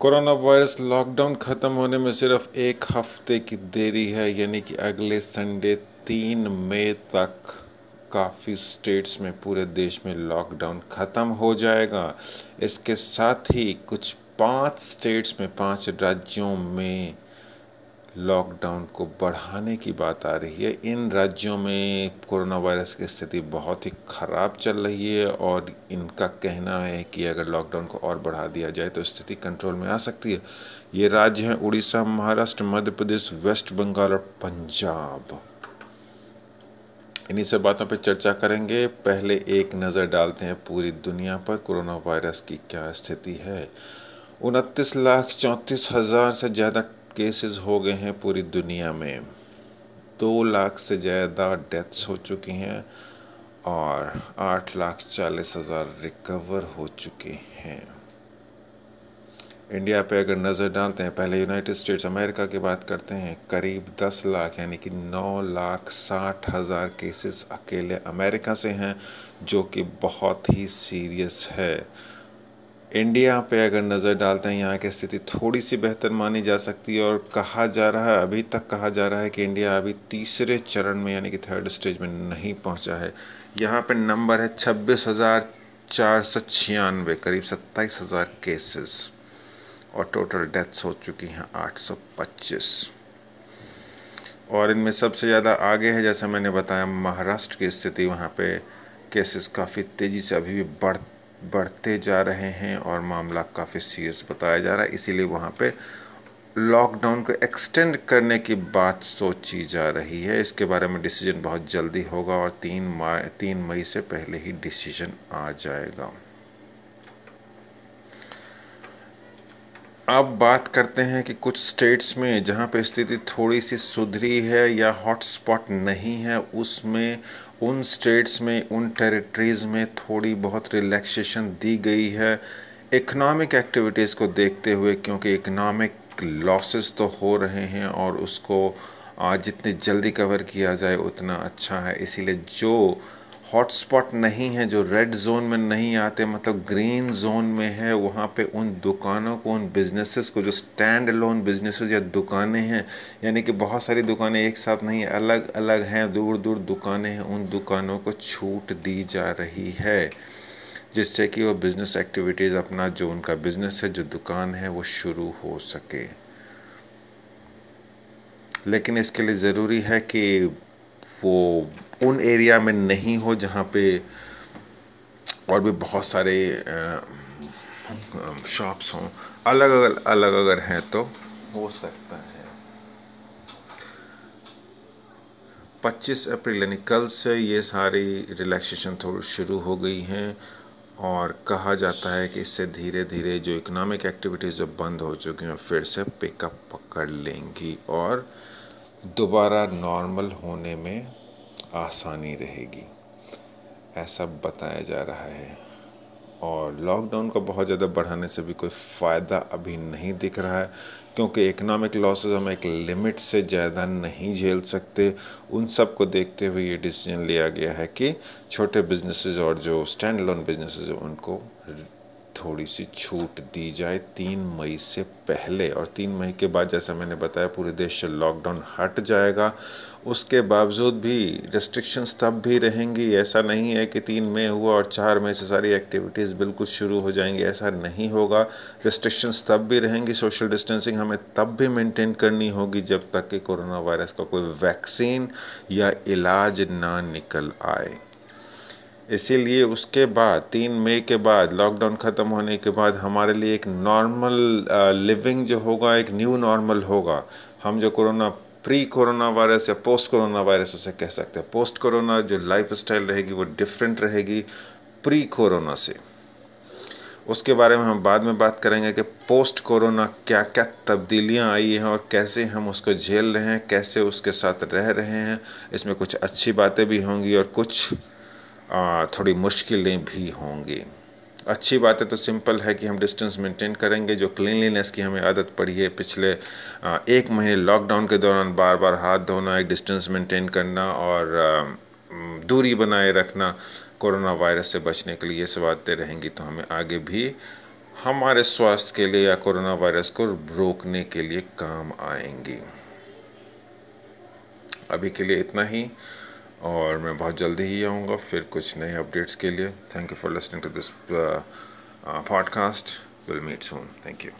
Corona virus lockdown खत्म होने में सिर्फ़ एक हफ़्ते की देरी है, यानी कि अगले संडे तीन मई तक काफ़ी स्टेट्स में पूरे देश में लॉकडाउन ख़त्म हो जाएगा। इसके साथ ही कुछ पाँच स्टेट्स में, पाँच राज्यों में लॉकडाउन को बढ़ाने की बात आ रही है। इन राज्यों में कोरोना वायरस की स्थिति बहुत ही ख़राब चल रही है और इनका कहना है कि अगर लॉकडाउन को और बढ़ा दिया जाए तो स्थिति कंट्रोल में आ सकती है। ये राज्य हैं उड़ीसा, महाराष्ट्र, मध्य प्रदेश, वेस्ट बंगाल और पंजाब। इन्हीं सब बातों पर चर्चा करेंगे। पहले एक नज़र डालते हैं पूरी दुनिया पर कोरोना वायरस की क्या स्थिति है। उनतीस लाख चौंतीस हज़ार से ज़्यादा केसेस हो गए हैं पूरी दुनिया में। दो लाख से ज़्यादा डेथ्स हो चुकी हैं और आठ लाख चालीस हज़ार रिकवर हो चुके हैं। इंडिया पे अगर नज़र डालते हैं, पहले यूनाइटेड स्टेट्स अमेरिका की बात करते हैं, करीब दस लाख, यानी कि नौ लाख साठ हज़ार केसेस अकेले अमेरिका से हैं, जो कि बहुत ही सीरियस है। इंडिया पे अगर नज़र डालते हैं, यहाँ की स्थिति थोड़ी सी बेहतर मानी जा सकती है और कहा जा रहा है, अभी तक कहा जा रहा है कि इंडिया अभी तीसरे चरण में, यानी कि थर्ड स्टेज में नहीं पहुँचा है। यहाँ पे नंबर है छब्बीस हज़ार चार सौ छियानवे, करीब सत्ताईस हज़ार केसेस और टोटल डेथ्स हो चुकी हैं आठ सौ पच्चीस। और इनमें सबसे ज़्यादा आगे है, जैसा मैंने बताया, महाराष्ट्र की स्थिति, वहाँ पे केसेस काफ़ी तेज़ी से अभी भी बढ़ बढ़ते जा रहे हैं और मामला काफ़ी सीरियस बताया जा रहा है। इसीलिए वहाँ पे लॉकडाउन को एक्सटेंड करने की बात सोची जा रही है। इसके बारे में डिसीज़न बहुत जल्दी होगा और तीन मई तीन मई से पहले ही डिसीज़न आ जाएगा। अब बात करते हैं कि कुछ स्टेट्स में जहाँ पे स्थिति थोड़ी सी सुधरी है या हॉटस्पॉट नहीं है, उसमें, उन स्टेट्स में, उन टेरिटरीज में थोड़ी बहुत रिलैक्सेशन दी गई है। इकोनॉमिक एक्टिविटीज़ को देखते हुए, क्योंकि इकोनॉमिक लॉसेस तो हो रहे हैं और उसको जितनी जल्दी कवर किया जाए, उतना अच्छा है। इसीलिए जो हॉटस्पॉट नहीं है, जो रेड जोन में नहीं आते मतलब ग्रीन जोन में है, वहाँ पे उन दुकानों को, उन बिजनेसेस को, जो स्टैंड लोन बिजनेसेस या दुकानें हैं, यानी कि बहुत सारी दुकानें एक साथ नहीं अलग अलग हैं दूर दूर दुकानें हैं, उन दुकानों को छूट दी जा रही है, जिससे कि वो बिज़नेस एक्टिविटीज़ अपना, जो उनका बिज़नेस है, जो दुकान है, वो शुरू हो सके। लेकिन इसके लिए ज़रूरी है कि वो उन एरिया में नहीं हो जहाँ पे और भी बहुत सारे शॉप्स हों। अलग अलग अलग अगर हैं तो हो सकता है। 25 अप्रैल यानी कल से ये सारी रिलैक्सेशन थोड़ी शुरू हो गई हैं और कहा जाता है कि इससे धीरे धीरे जो इकोनॉमिक एक्टिविटीज़ जो बंद हो चुकी हैं फिर से पिकअप पकड़ लेंगी और दोबारा नॉर्मल होने में आसानी रहेगी। ऐसा बताया जा रहा है। और लॉकडाउन को बहुत ज़्यादा बढ़ाने से भी कोई फ़ायदा अभी नहीं दिख रहा है, क्योंकि इकोनॉमिक लॉसेस हम एक लिमिट से ज़्यादा नहीं झेल सकते। उन सबको देखते हुए ये डिसीज़न लिया गया है कि छोटे बिजनेसेस और जो स्टैंड लोन बिजनेसेस हैं, उनको थोड़ी सी छूट दी जाए तीन मई से पहले। और तीन मई के बाद, जैसा मैंने बताया, पूरे देश से लॉकडाउन हट जाएगा। उसके बावजूद भी रेस्ट्रिक्शंस तब भी रहेंगी। ऐसा नहीं है कि तीन मई हुआ और चार मई से सारी एक्टिविटीज़ बिल्कुल शुरू हो जाएँगी। ऐसा नहीं होगा। रेस्ट्रिक्शंस तब भी रहेंगी। सोशल डिस्टेंसिंग हमें तब भी मेंटेन करनी होगी जब तक कि कोरोना वायरस का कोई वैक्सीन या इलाज ना निकल आए। इसीलिए उसके बाद, तीन मई के बाद लॉकडाउन ख़त्म होने के बाद हमारे लिए एक नॉर्मल लिविंग जो होगा, एक न्यू नॉर्मल होगा। हम जो कोरोना प्री कोरोना वायरस या पोस्ट कोरोना वायरस उसे कह सकते हैं। पोस्ट कोरोना जो लाइफ स्टाइल रहेगी, वो डिफरेंट रहेगी प्री कोरोना से। उसके बारे में हम बाद में बात करेंगे कि पोस्ट कोरोना क्या क्या तब्दीलियाँ आई हैं और कैसे हम उसको झेल रहे हैं, कैसे उसके साथ रह रहे हैं। इसमें कुछ अच्छी बातें भी होंगी और कुछ थोड़ी मुश्किलें भी होंगी। अच्छी बात है तो सिंपल है कि हम डिस्टेंस मेंटेन करेंगे, जो क्लीनलीनेस की हमें आदत पड़ी है पिछले एक महीने लॉकडाउन के दौरान बार बार हाथ धोना, एक डिस्टेंस मेंटेन करना और दूरी बनाए रखना, कोरोना वायरस से बचने के लिए ये सब बातें रहेंगी तो हमें आगे भी हमारे स्वास्थ्य के लिए या कोरोना वायरस को रोकने के लिए काम आएँगी। अभी के लिए इतना ही। और मैं बहुत जल्दी ही आऊँगा, फिर कुछ नए अपडेट्स के लिए। Thank you for listening to this podcast will meet soon thank you